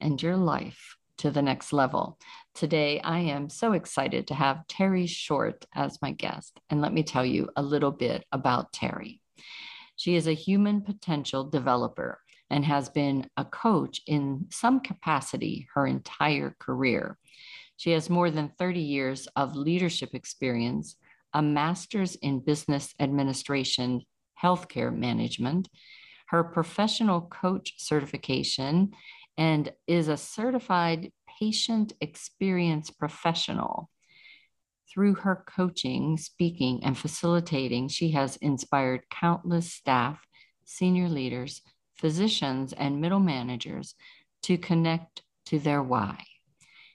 and your life to the next level. Today, I am so excited to have Terre Short as my guest. And let me tell you a little bit about Terre. She is a human potential developer and has been a coach in some capacity her entire career. She has more than 30 years of leadership experience, a master's in business administration, healthcare management, her professional coach certification, and is a certified patient experience professional. Through her coaching, speaking, and facilitating, she has inspired countless staff, senior leaders, physicians, and middle managers to connect to their why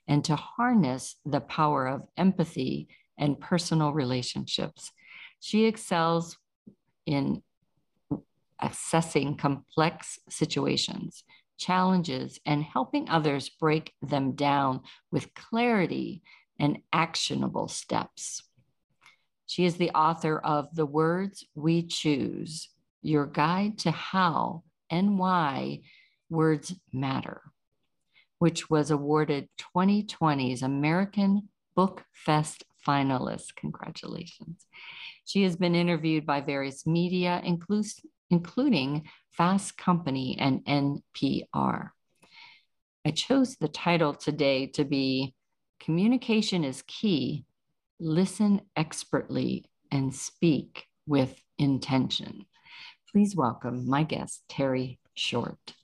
and to harness the power of empathy and personal relationships. She excels in assessing complex situations, challenges and helping others break them down with clarity and actionable steps. She is the author of The Words We Choose Your Guide to How and Why Words Matter, which was awarded 2020's American Book Fest finalist. Congratulations. She has been interviewed by various media, including Fast Company and NPR. I chose the title today to be Communication is Key, Listen Expertly, and Speak with Intention. Please welcome my guest, Terre Short.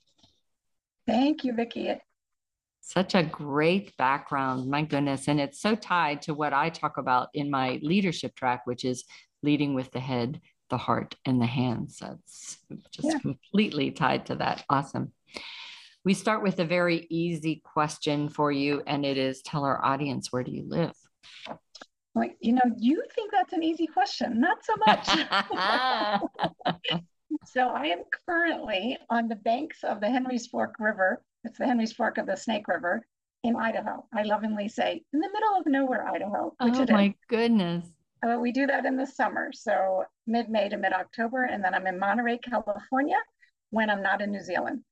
Thank you, Vicki. Such a great background, my goodness. And it's so tied to what I talk about in my leadership track, which is leading with the head the heart and the hands. That's just yeah. completely tied to that. Awesome. We start with a very easy question for you, and it is tell our audience where do you live? Well, you know, you think that's an easy question, not so much. so I am currently on the banks of the Henry's Fork River. It's the Henry's Fork of the Snake River in Idaho. I lovingly say in the middle of nowhere, Idaho. oh my is. goodness. Uh, we do that in the summer, so mid May to mid October, and then I'm in Monterey, California, when I'm not in New Zealand.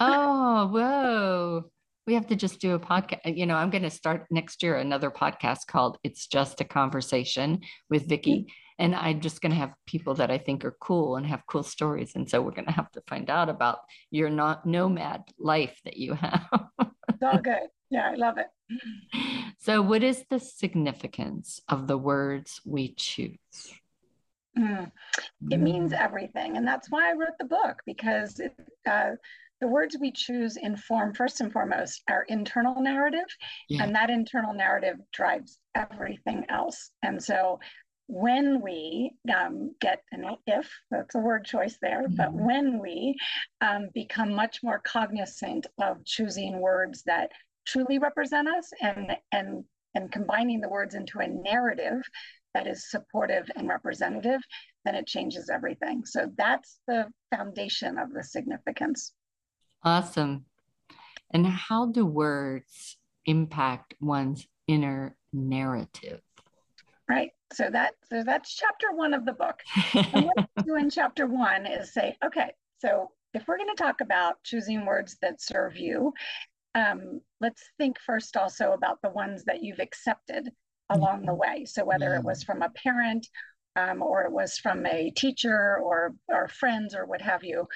Oh, whoa! We have to just do a podcast. You know, I'm going to start next year another podcast called "It's Just a Conversation" with Vicki, mm-hmm. and I'm just going to have people that I think are cool and have cool stories, and so we're going to have to find out about your not nomad life that you have. it's all good. Yeah, I love it. So, what is the significance of the words we choose? Mm. It means mm. everything. And that's why I wrote the book because it, uh, the words we choose inform, first and foremost, our internal narrative. Yeah. And that internal narrative drives everything else. And so, when we um, get an if that's a word choice there mm-hmm. but when we um, become much more cognizant of choosing words that truly represent us and and and combining the words into a narrative that is supportive and representative, then it changes everything. So that's the foundation of the significance. Awesome. And how do words impact one's inner narrative? Right. So that so that's chapter one of the book. and what I do in chapter one is say, okay, so if we're going to talk about choosing words that serve you um, let's think first also about the ones that you've accepted along the way. So whether it was from a parent um, or it was from a teacher or or friends or what have you,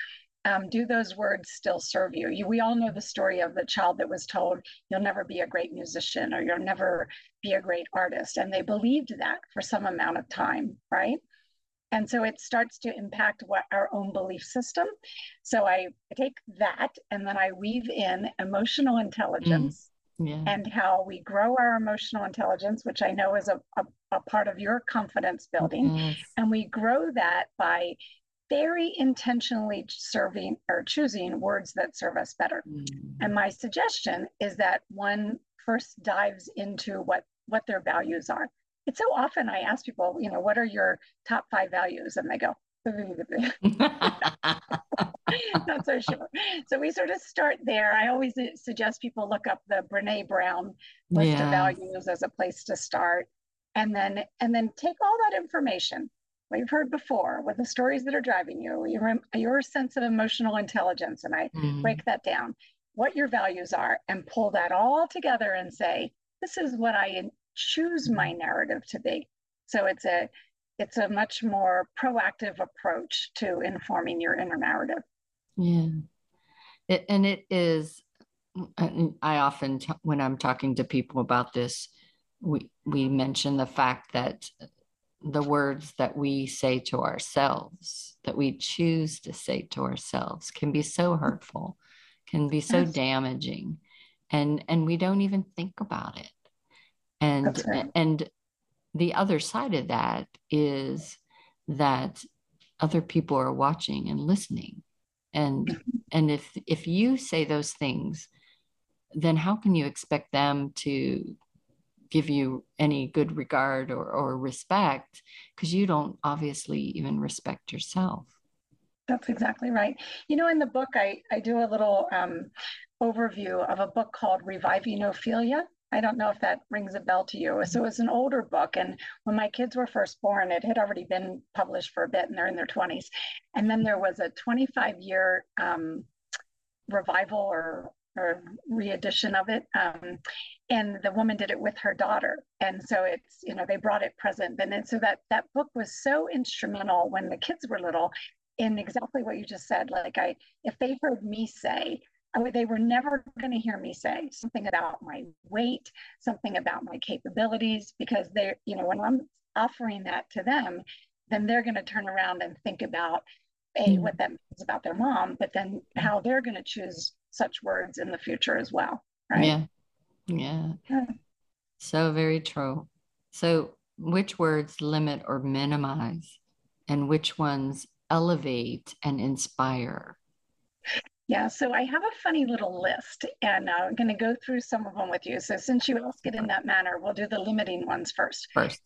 um, do those words still serve you? you? We all know the story of the child that was told, you'll never be a great musician or you'll never be a great artist. And they believed that for some amount of time, right? And so it starts to impact what our own belief system. So I take that and then I weave in emotional intelligence. Mm. Yeah. And how we grow our emotional intelligence, which I know is a, a, a part of your confidence building. Yes. And we grow that by very intentionally serving or choosing words that serve us better. Mm. And my suggestion is that one first dives into what what their values are. It's so often I ask people, you know, what are your top five values? And they go, not so sure. So we sort of start there. I always suggest people look up the Brene Brown list yeah. of values as a place to start. And then and then take all that information what you've heard before with the stories that are driving you, your, your sense of emotional intelligence. And I mm. break that down, what your values are, and pull that all together and say, this is what I choose my narrative to be. So it's a it's a much more proactive approach to informing your inner narrative. Yeah. It, and it is I often when I'm talking to people about this we we mention the fact that the words that we say to ourselves, that we choose to say to ourselves, can be so hurtful, can be so yes. damaging, and and we don't even think about it. And right. and the other side of that is that other people are watching and listening, and mm-hmm. and if if you say those things, then how can you expect them to give you any good regard or, or respect because you don't obviously even respect yourself. That's exactly right. You know, in the book, I, I do a little um, overview of a book called Reviving Ophelia. I don't know if that rings a bell to you. So it's an older book. And when my kids were first born, it had already been published for a bit and they're in their 20s. And then there was a 25 year um, revival or or re-edition of it um, and the woman did it with her daughter and so it's you know they brought it present and, and so that that book was so instrumental when the kids were little in exactly what you just said like i if they heard me say I, they were never going to hear me say something about my weight something about my capabilities because they you know when i'm offering that to them then they're going to turn around and think about a mm. what that means about their mom but then how they're going to choose such words in the future as well. Right. Yeah. Yeah. yeah. So very true. So, which words limit or minimize, and which ones elevate and inspire? Yeah, so I have a funny little list, and uh, I'm going to go through some of them with you. So, since you ask it in that manner, we'll do the limiting ones first. First.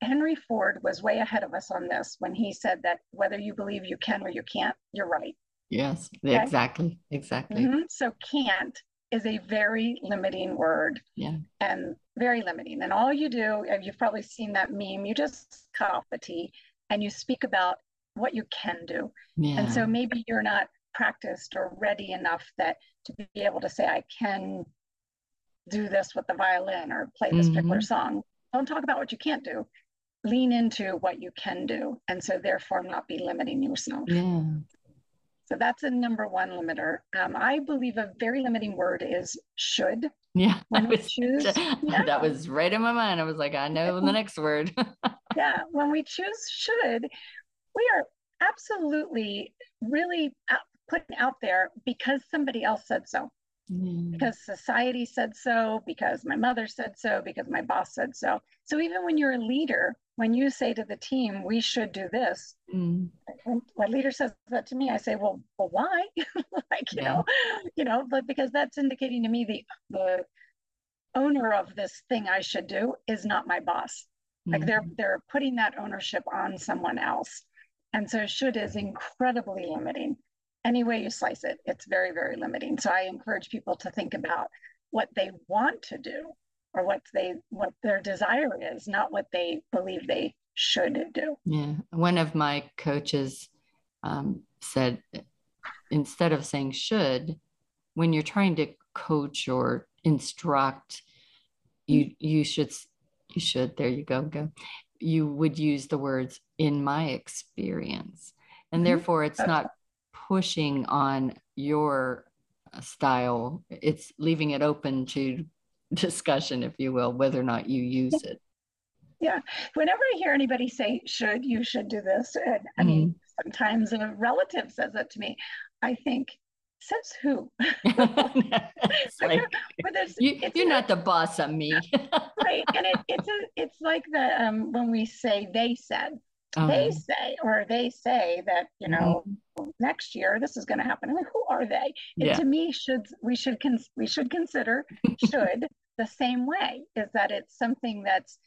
Henry Ford was way ahead of us on this when he said that whether you believe you can or you can't, you're right. Yes, okay? exactly. Exactly. Mm-hmm. So can't is a very limiting word. Yeah. And very limiting. And all you do, you've probably seen that meme, you just cut off the T and you speak about what you can do. Yeah. And so maybe you're not practiced or ready enough that to be able to say, I can do this with the violin or play this mm-hmm. particular song. Don't talk about what you can't do. Lean into what you can do. And so therefore not be limiting yourself. Yeah. So that's a number one limiter. Um, I believe a very limiting word is should. Yeah, when we choose, yeah. that was right in my mind. I was like, I know the next word. yeah, when we choose should, we are absolutely really out, putting out there because somebody else said so. Mm. Because society said so, because my mother said so, because my boss said so. So even when you're a leader, when you say to the team, we should do this, mm. when, when leader says that to me, I say, well, well why? like, you yeah. know, you know, but because that's indicating to me the the owner of this thing I should do is not my boss. Mm. Like they're mm-hmm. they're putting that ownership on someone else. And so should is incredibly limiting. Any way you slice it, it's very, very limiting. So I encourage people to think about what they want to do or what they what their desire is, not what they believe they should do. Yeah, one of my coaches um, said instead of saying should, when you're trying to coach or instruct, you you should you should there you go go you would use the words in my experience and mm-hmm. therefore it's not pushing on your style. It's leaving it open to discussion, if you will, whether or not you use it. Yeah. Whenever I hear anybody say, should, you should do this, and, I mean, mm-hmm. sometimes a relative says it to me, I think, says who? like, you, are not the boss of me. right. And it, it's a, it's like the um, when we say they said, um, they say or they say that you know mm-hmm. next year this is going to happen. I mean, who are they? Yeah. to me, should we should cons- we should consider should the same way is that it's something that's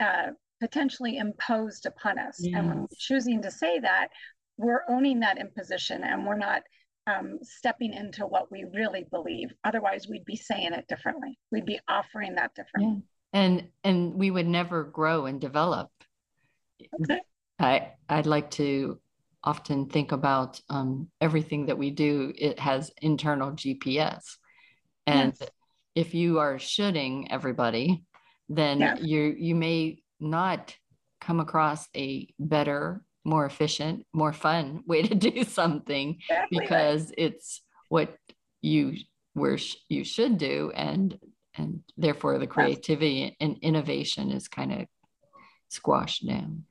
uh, potentially imposed upon us, yes. and when choosing to say that, we're owning that imposition, and we're not um, stepping into what we really believe. Otherwise, we'd be saying it differently. We'd be offering that differently. Yeah. And and we would never grow and develop. Okay. I I'd like to often think about um, everything that we do. It has internal GPS, and yes. if you are shooting everybody, then yes. you you may not come across a better more efficient, more fun way to do something exactly because it's what you where sh- you should do and and therefore the creativity and innovation is kind of squashed down.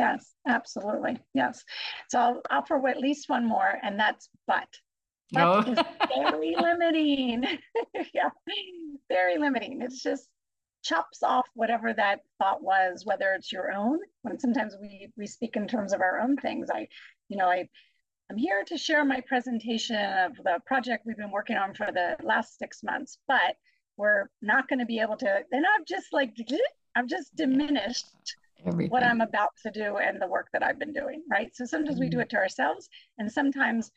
Yes, absolutely. Yes. So I'll offer at least one more, and that's but. But no. Very limiting. yeah, very limiting. It's just chops off whatever that thought was, whether it's your own. When sometimes we we speak in terms of our own things. I, you know, I I'm here to share my presentation of the project we've been working on for the last six months, but we're not going to be able to. And I've just like I've just diminished Everything. what I'm about to do and the work that I've been doing. Right. So sometimes mm-hmm. we do mm-hmm. it to ourselves, and sometimes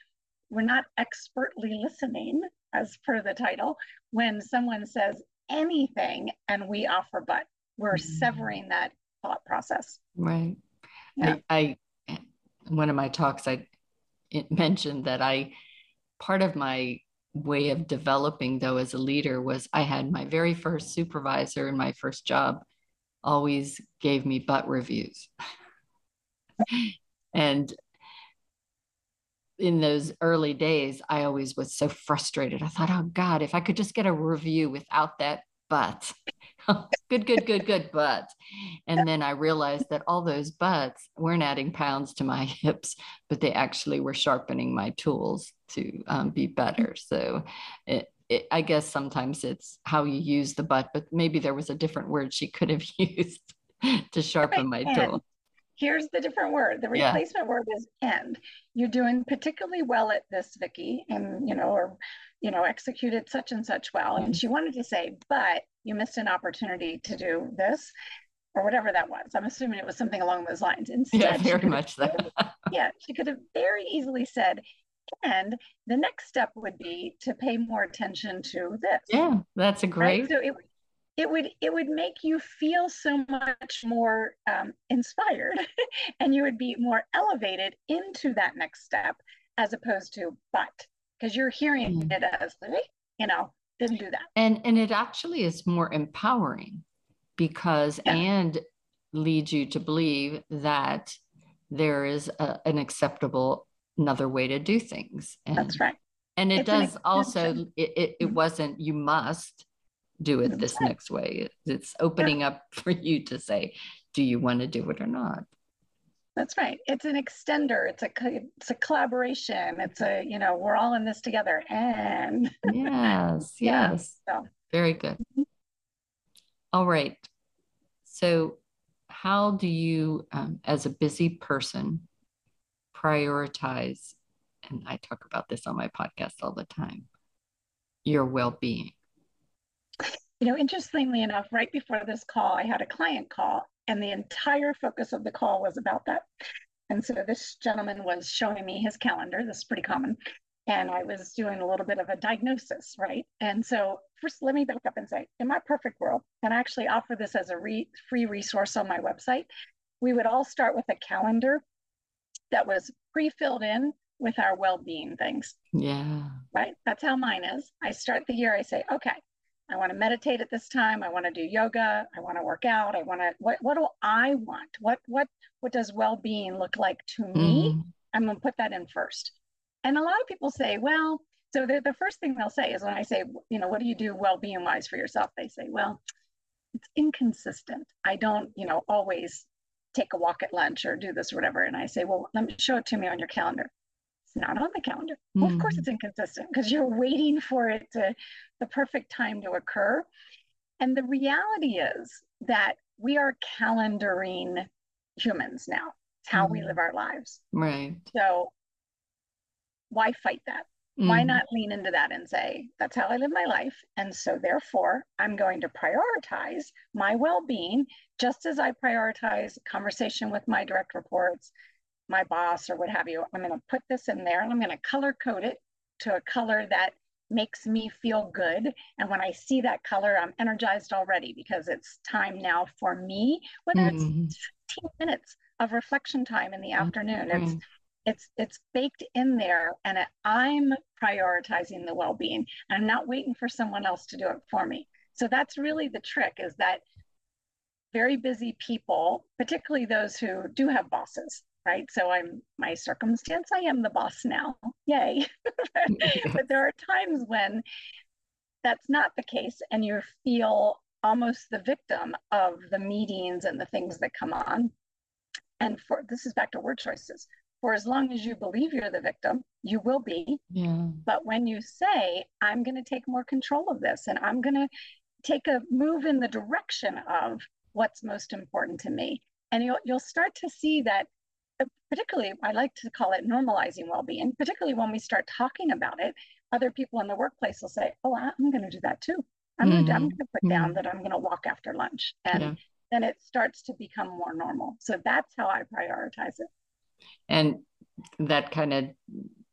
we're not expertly listening, as per the title, when someone says, anything and we offer but we're mm-hmm. severing that thought process right yeah. I, I one of my talks i mentioned that i part of my way of developing though as a leader was i had my very first supervisor in my first job always gave me butt reviews and in those early days, I always was so frustrated. I thought, oh God, if I could just get a review without that but. good, good, good, good, but. And then I realized that all those buts weren't adding pounds to my hips, but they actually were sharpening my tools to um, be better. So it, it, I guess sometimes it's how you use the but, but maybe there was a different word she could have used to sharpen my tool here's the different word. The replacement yeah. word is end. You're doing particularly well at this, Vicki, and you know, or you know, executed such and such well. Mm-hmm. And she wanted to say, but you missed an opportunity to do this, or whatever that was. I'm assuming it was something along those lines. Instead, yeah, very much so. yeah, she could have very easily said, and the next step would be to pay more attention to this. Yeah, that's a great. Right? So it, it would it would make you feel so much more um, inspired and you would be more elevated into that next step as opposed to but because you're hearing mm. it as you know didn't do that and and it actually is more empowering because yeah. and leads you to believe that there is a, an acceptable another way to do things and, that's right and it it's does also it, it, it wasn't you must do it this next way. It's opening up for you to say, do you want to do it or not? That's right. It's an extender. It's a it's a collaboration. It's a you know we're all in this together. And yes, yes, so. very good. Mm-hmm. All right. So, how do you, um, as a busy person, prioritize? And I talk about this on my podcast all the time. Your well-being. You know, interestingly enough, right before this call, I had a client call, and the entire focus of the call was about that. And so this gentleman was showing me his calendar. This is pretty common. And I was doing a little bit of a diagnosis, right? And so, first, let me back up and say, in my perfect world, and I actually offer this as a re- free resource on my website, we would all start with a calendar that was pre filled in with our well being things. Yeah. Right? That's how mine is. I start the year, I say, okay, I want to meditate at this time. I want to do yoga. I want to work out. I want to what what do I want? What what what does well-being look like to me? Mm-hmm. I'm going to put that in first. and a lot of people say, well, so the, the first thing they'll say is when I say, you know, what do you do well-being wise for yourself? They say, well, it's inconsistent. I don't, you know, always take a walk at lunch or do this or whatever. And I say, well, let me show it to me on your calendar. It's not on the calendar. Mm-hmm. Well, of course it's inconsistent because you're waiting for it to the perfect time to occur. And the reality is that we are calendaring humans now. It's how mm-hmm. we live our lives. Right. So why fight that? Mm-hmm. Why not lean into that and say, that's how I live my life. And so, therefore, I'm going to prioritize my well being just as I prioritize conversation with my direct reports, my boss, or what have you. I'm going to put this in there and I'm going to color code it to a color that makes me feel good. And when I see that color, I'm energized already because it's time now for me, whether mm-hmm. it's 15 minutes of reflection time in the mm-hmm. afternoon. It's it's it's baked in there and it, i'm prioritizing the well-being. And i'm not waiting for someone else to do it for me. So that's really the trick is that very busy people particularly those who do have bosses right? So i'm my circumstance i am the boss now. Yay. But there are times when that's not the case and you feel almost the victim of the meetings and the things that come on. And for this is back to word choices for as long as you believe you're the victim, you will be. Yeah. But when you say, I'm going to take more control of this and I'm going to take a move in the direction of what's most important to me, and you'll, you'll start to see that, uh, particularly, I like to call it normalizing well being, particularly when we start talking about it, other people in the workplace will say, Oh, I'm going to do that too. I'm mm-hmm. going to put down mm-hmm. that I'm going to walk after lunch. And yeah. then it starts to become more normal. So that's how I prioritize it. And that kind of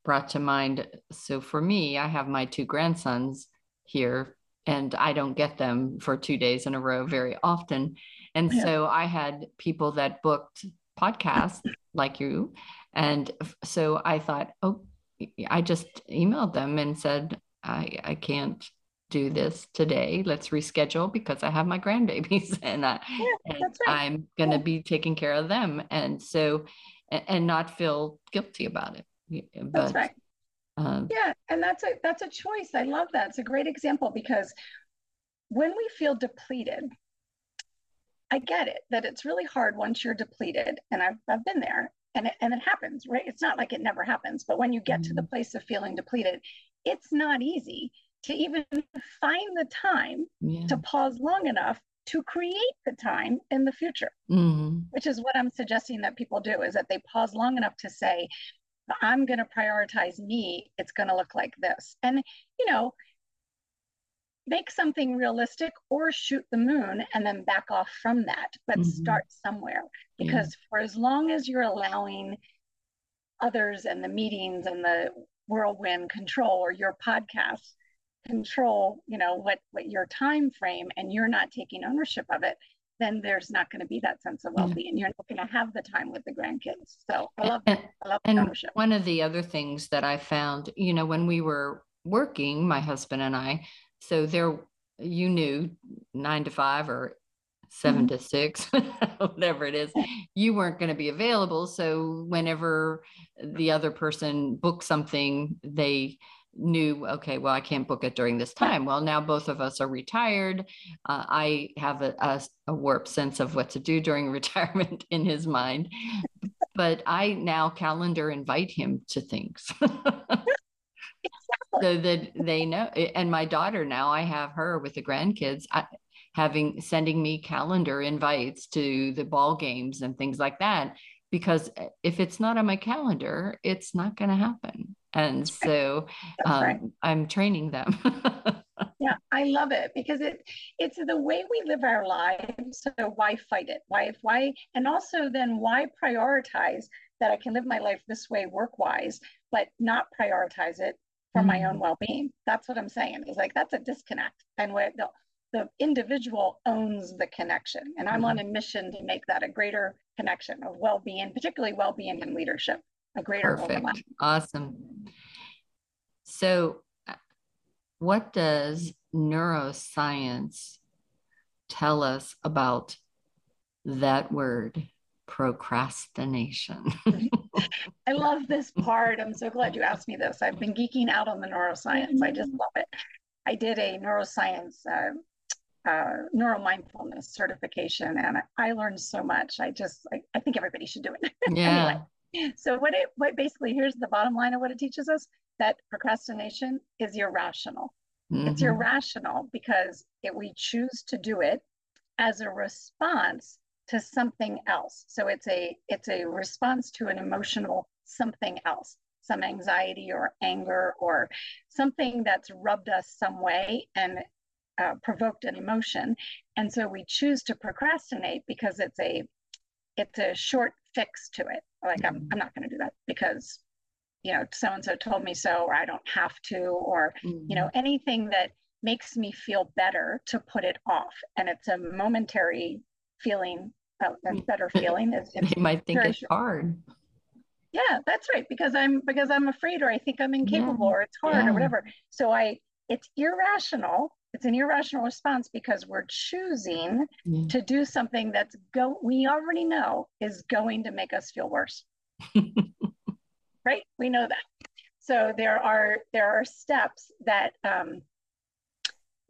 brought to mind. So for me, I have my two grandsons here, and I don't get them for two days in a row very often. And yeah. so I had people that booked podcasts like you. And so I thought, oh, I just emailed them and said, I, I can't do this today. Let's reschedule because I have my grandbabies and, I, yeah, and right. I'm going to yeah. be taking care of them. And so and, and not feel guilty about it. But, that's right. Um, yeah, and that's a that's a choice. I love that. It's a great example because when we feel depleted, I get it that it's really hard once you're depleted, and I've I've been there, and it, and it happens, right? It's not like it never happens, but when you get mm-hmm. to the mm-hmm. place of feeling depleted, it's not easy to even find the time yeah. to pause long enough to create the time in the future, mm-hmm. which is what I'm suggesting that people do is that they pause long enough to say, I'm going to prioritize me. It's going to look like this. And, you know, make something realistic or shoot the moon and then back off from that, but mm-hmm. start somewhere. Because yeah. for as long as you're allowing others and the meetings and the whirlwind control or your podcast control you know what what your time frame and you're not taking ownership of it then there's not going to be that sense of well-being you're not going to have the time with the grandkids so i love and, I love and ownership. one of the other things that i found you know when we were working my husband and i so there you knew nine to five or 7 mm-hmm. to six, whatever it is, you weren't going to be available. So whenever the other person booked something, they knew okay well i can't book it during this time. Well now both of us are retired. Uh, i have a, a, a warped sense of what to do during retirement in his mind. But i now calendar invite him to things. So that they know and my daughter now i have her with the grandkids I, having sending me calendar invites to the ball games and things like that because if it's not on my calendar it's not going to happen and so um, right. i'm training them yeah i love it because it it's the way we live our lives so why fight it why why and also then why prioritize that i can live my life this way work wise but not prioritize it for mm-hmm. my own mm-hmm. well-being that's what i'm saying is like that's a disconnect and where the the individual owns the connection and i'm mm-hmm. on a mission to make that a greater connection of well-being particularly well-being and leadership a greater Perfect. Overlap. Awesome. So, what does neuroscience tell us about that word procrastination. I love this part. I'm so glad you asked me this. I've been geeking out on the neuroscience. I just love it. I did a neuroscience uh, uh, neuromindfulness certification, and I learned so much. I just, I, I think everybody should do it. Yeah. anyway, so what it, what basically, here's the bottom line of what it teaches us: that procrastination is irrational. Mm-hmm. It's irrational because it, we choose to do it as a response to something else. So it's a it's a response to an emotional something else, some anxiety or anger or something that's rubbed us some way and uh, provoked an emotion. And so we choose to procrastinate because it's a it's a short fix to it. Like I'm I'm not going to do that because you know so and so told me so or I don't have to or mm-hmm. you know mm-hmm. anything that makes me feel better to put it off and it's a momentary feeling a, a better feeling. It's they might think it's hard. Yeah, that's right. Because I'm because I'm afraid or I think I'm incapable yeah. or it's hard yeah. or whatever. So I it's irrational. It's an irrational response because we're choosing yeah. to do something that's go we already know is going to make us feel worse. right? We know that. So there are there are steps that um,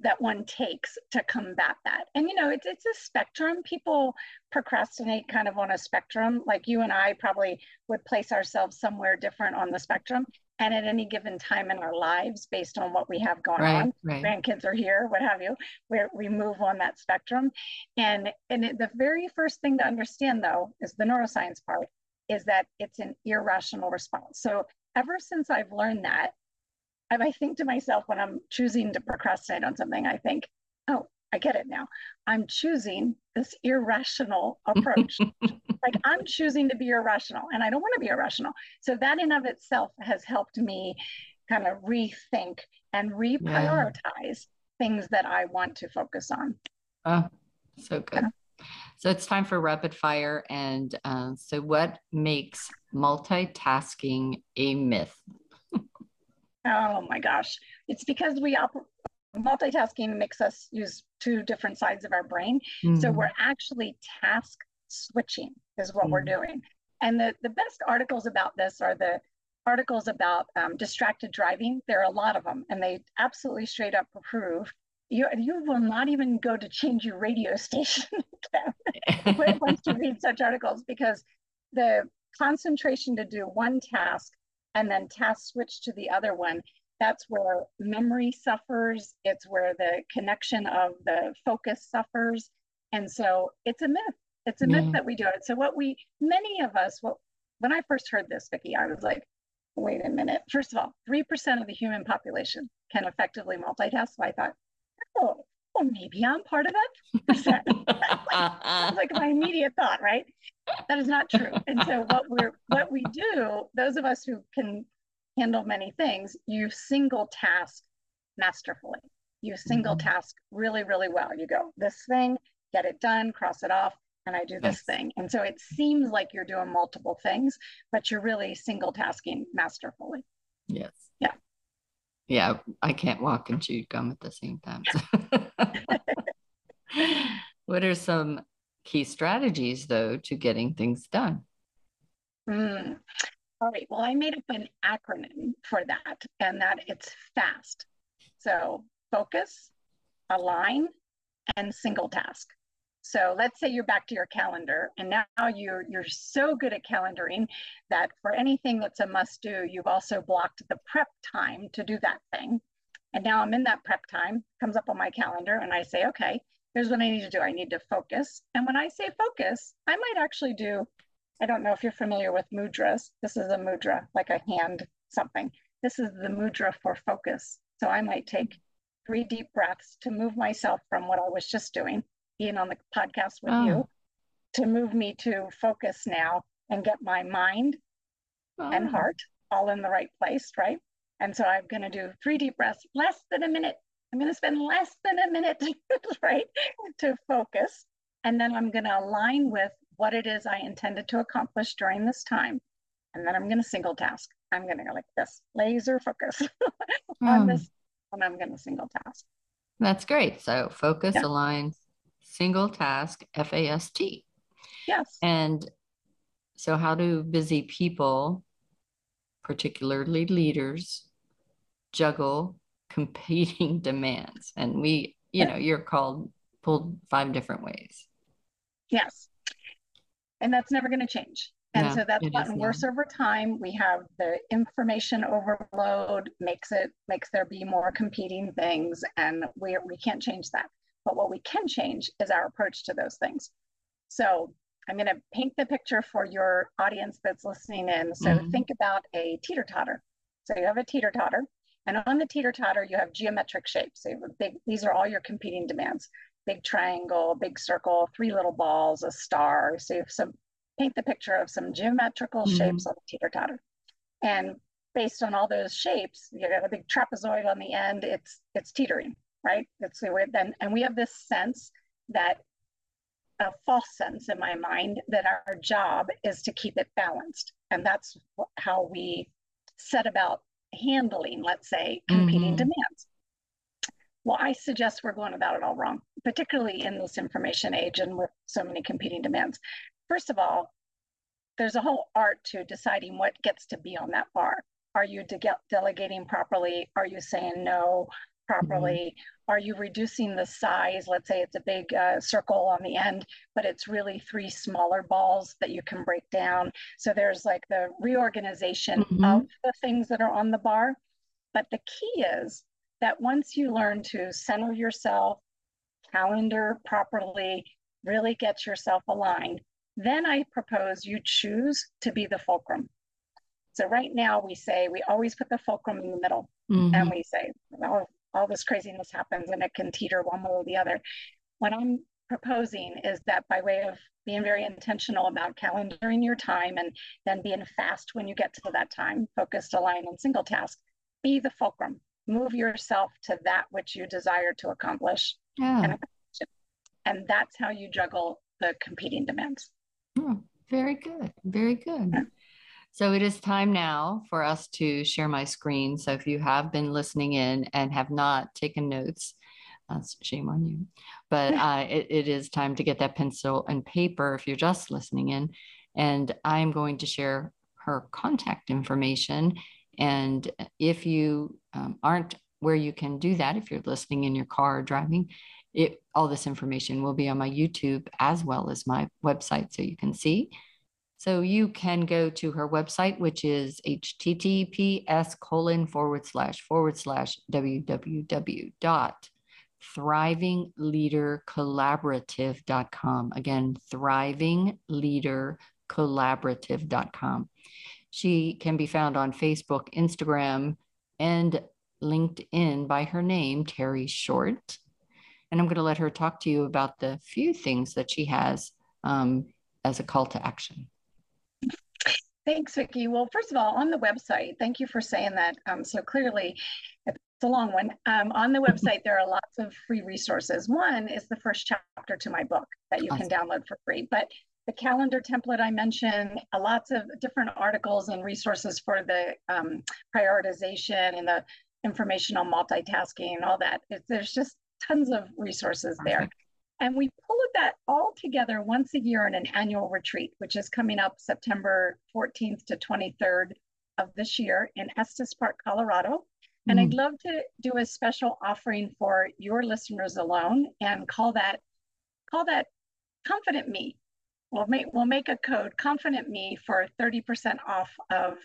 that one takes to combat that. And you know, it's it's a spectrum. People procrastinate kind of on a spectrum. Like you and I probably would place ourselves somewhere different on the spectrum. And at any given time in our lives, based on what we have going right, on, right. grandkids are here, what have you, where we move on that spectrum. And and it, the very first thing to understand, though, is the neuroscience part, is that it's an irrational response. So ever since I've learned that, I think to myself when I'm choosing to procrastinate on something, I think, oh, I get it now. I'm choosing this irrational approach. like I'm choosing to be irrational and I don't want to be irrational. So that in of itself has helped me kind of rethink and reprioritize yeah. things that I want to focus on. Oh, so good. Yeah. So it's time for rapid fire. And uh, so, what makes multitasking a myth? Oh my gosh. It's because we op- multitasking makes us use two different sides of our brain. Mm-hmm. So we're actually task switching is what mm-hmm. we're doing. And the, the best articles about this are the articles about um, distracted driving. There are a lot of them, and they absolutely straight up prove you, you will not even go to change your radio station once you read such articles because the concentration to do one task and then task switch to the other one, that's where memory suffers. It's where the connection of the focus suffers. And so it's a myth. It's a yeah. myth that we do it. So what we, many of us, what, when I first heard this, Vicki, I was like, wait a minute. First of all, 3% of the human population can effectively multitask. So I thought, oh, well, maybe I'm part of that. like, like my immediate thought, right? That is not true. And so what we're what we do, those of us who can handle many things, you single task masterfully. You single mm-hmm. task really, really well. You go this thing, get it done, cross it off, and I do this yes. thing. And so it seems like you're doing multiple things, but you're really single tasking masterfully. Yes. Yeah. Yeah, I can't walk and chew gum at the same time. what are some key strategies, though, to getting things done? Mm. All right. Well, I made up an acronym for that, and that it's FAST. So focus, align, and single task. So let's say you're back to your calendar and now you're you're so good at calendaring that for anything that's a must do, you've also blocked the prep time to do that thing. And now I'm in that prep time, comes up on my calendar and I say, okay, here's what I need to do. I need to focus. And when I say focus, I might actually do, I don't know if you're familiar with mudras. This is a mudra, like a hand something. This is the mudra for focus. So I might take three deep breaths to move myself from what I was just doing, being on the podcast with oh. you, to move me to focus now and get my mind oh. and heart all in the right place, right? And so I'm going to do three deep breaths, less than a minute, I'm going to spend less than a minute, right, to focus. And then I'm going to align with what it is I intended to accomplish during this time. And then I'm going to single task. I'm going to go like this, laser focus on hmm. this, and I'm going to single task. That's great. So focus, yeah. align, single task, F A S T. Yes. And so, how do busy people, particularly leaders, juggle competing demands? And we, you know, you're called pulled five different ways. Yes. And that's never going to change. And yeah, so that's gotten worse over time. We have the information overload makes it makes there be more competing things, and we we can't change that. But what we can change is our approach to those things. So I'm going to paint the picture for your audience that's listening in. So mm-hmm. think about a teeter totter. So you have a teeter totter, and on the teeter totter you have geometric shapes. So big. These are all your competing demands: big triangle, big circle, three little balls, a star. So you have some paint the picture of some geometrical mm-hmm. shapes on the teeter totter. And based on all those shapes, you got a big trapezoid on the end, it's it's teetering, right? It's the way then and we have this sense that a false sense in my mind that our job is to keep it balanced. And that's how we set about handling, let's say, competing mm-hmm. demands. Well, I suggest we're going about it all wrong, particularly in this information age and with so many competing demands first of all, there's a whole art to deciding what gets to be on that bar. Are you de- delegating properly? Are you saying no properly? Mm-hmm. Are you reducing the size? Let's say it's a big uh, circle on the end, but it's really three smaller balls that you can break down. So there's like the reorganization mm-hmm. of the things that are on the bar. But the key is that once you learn to center yourself, calendar properly, really get yourself aligned, then I propose you choose to be the fulcrum. So right now we say we always put the fulcrum in the middle mm-hmm. and we say, well, all this craziness happens and it can teeter one way or the other. What I'm proposing is that by way of being very intentional about calendaring your time and then being fast when you get to that time, focused, aligned, and single task, be the fulcrum. Move yourself to that which you desire to accomplish. Yeah. And, and that's how you juggle the competing demands. Oh, very good. Very good. So it is time now for us to share my screen. So if you have been listening in and have not taken notes, that's shame on you. But uh, it, it is time to get that pencil and paper if you're just listening in. And I'm going to share her contact information. And if you um, aren't where you can do that, if you're listening in your car or driving, it, all this information will be on my YouTube as well as my website so you can see. So you can go to her website, which is https colon forward slash forward slash www dot thrivingleadercollaborative.com. Again, thrivingleadercollaborative.com. She can be found on Facebook, Instagram, and LinkedIn by her name, Terre Short. And I'm going to let her talk to you about the few things that she has um, as a call to action. Thanks, Vicki. Well, first of all, on the website, thank you for saying that um, so clearly. It's a long one. Um, on the website, there are lots of free resources. One is the first chapter to my book that you awesome. can download for free. But the calendar template I mentioned, uh, lots of different articles and resources for the um, prioritization and the informational multitasking and all that. It, there's just tons of resources there. And we pull that all together once a year in an annual retreat, which is coming up September 14th to 23rd of this year in Estes Park, Colorado. And mm. I'd love to do a special offering for your listeners alone and call that call that confident me. We'll make we'll make a code confident me for 30% off of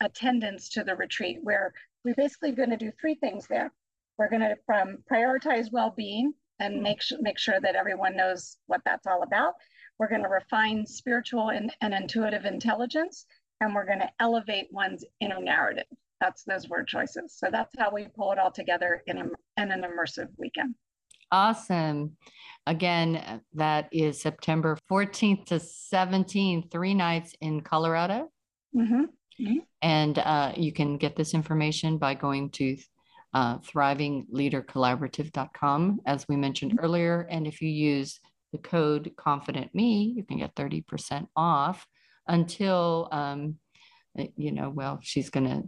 attendance to the retreat where we're basically going to do three things there. We're going to um, prioritize well-being and hmm. make, make sure that everyone knows what that's all about. We're going to refine spiritual and, and intuitive intelligence, and we're going to elevate one's inner narrative. That's those word choices. So that's how we pull it all together in, a, in an immersive weekend. Awesome. Again, that is September 14th to 17th, three nights in Colorado. Mm-hmm. Mm-hmm. And uh, you can get this information by going to uh, thrivingleadercollaborative.com, as we mentioned mm-hmm. earlier. And if you use the code confident me, you can get 30% off until, um, you know, well, she's going to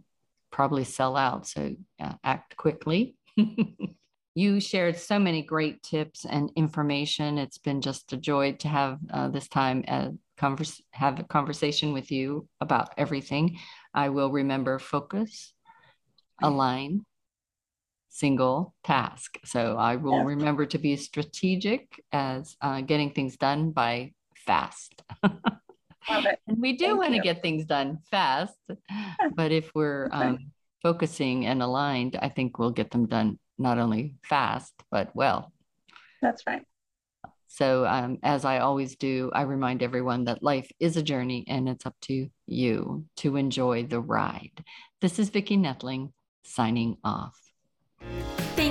probably sell out. So uh, act quickly. you shared so many great tips and information. It's been just a joy to have uh, this time uh, converse, have a conversation with you about everything. I will remember focus, align, single task. So I will yes. remember to be strategic as uh, getting things done by fast. and we do want to get things done fast, but if we're um, focusing and aligned, I think we'll get them done not only fast, but well. That's right. So, um, as I always do, I remind everyone that life is a journey and it's up to you to enjoy the ride. This is Vicki Noethling signing off.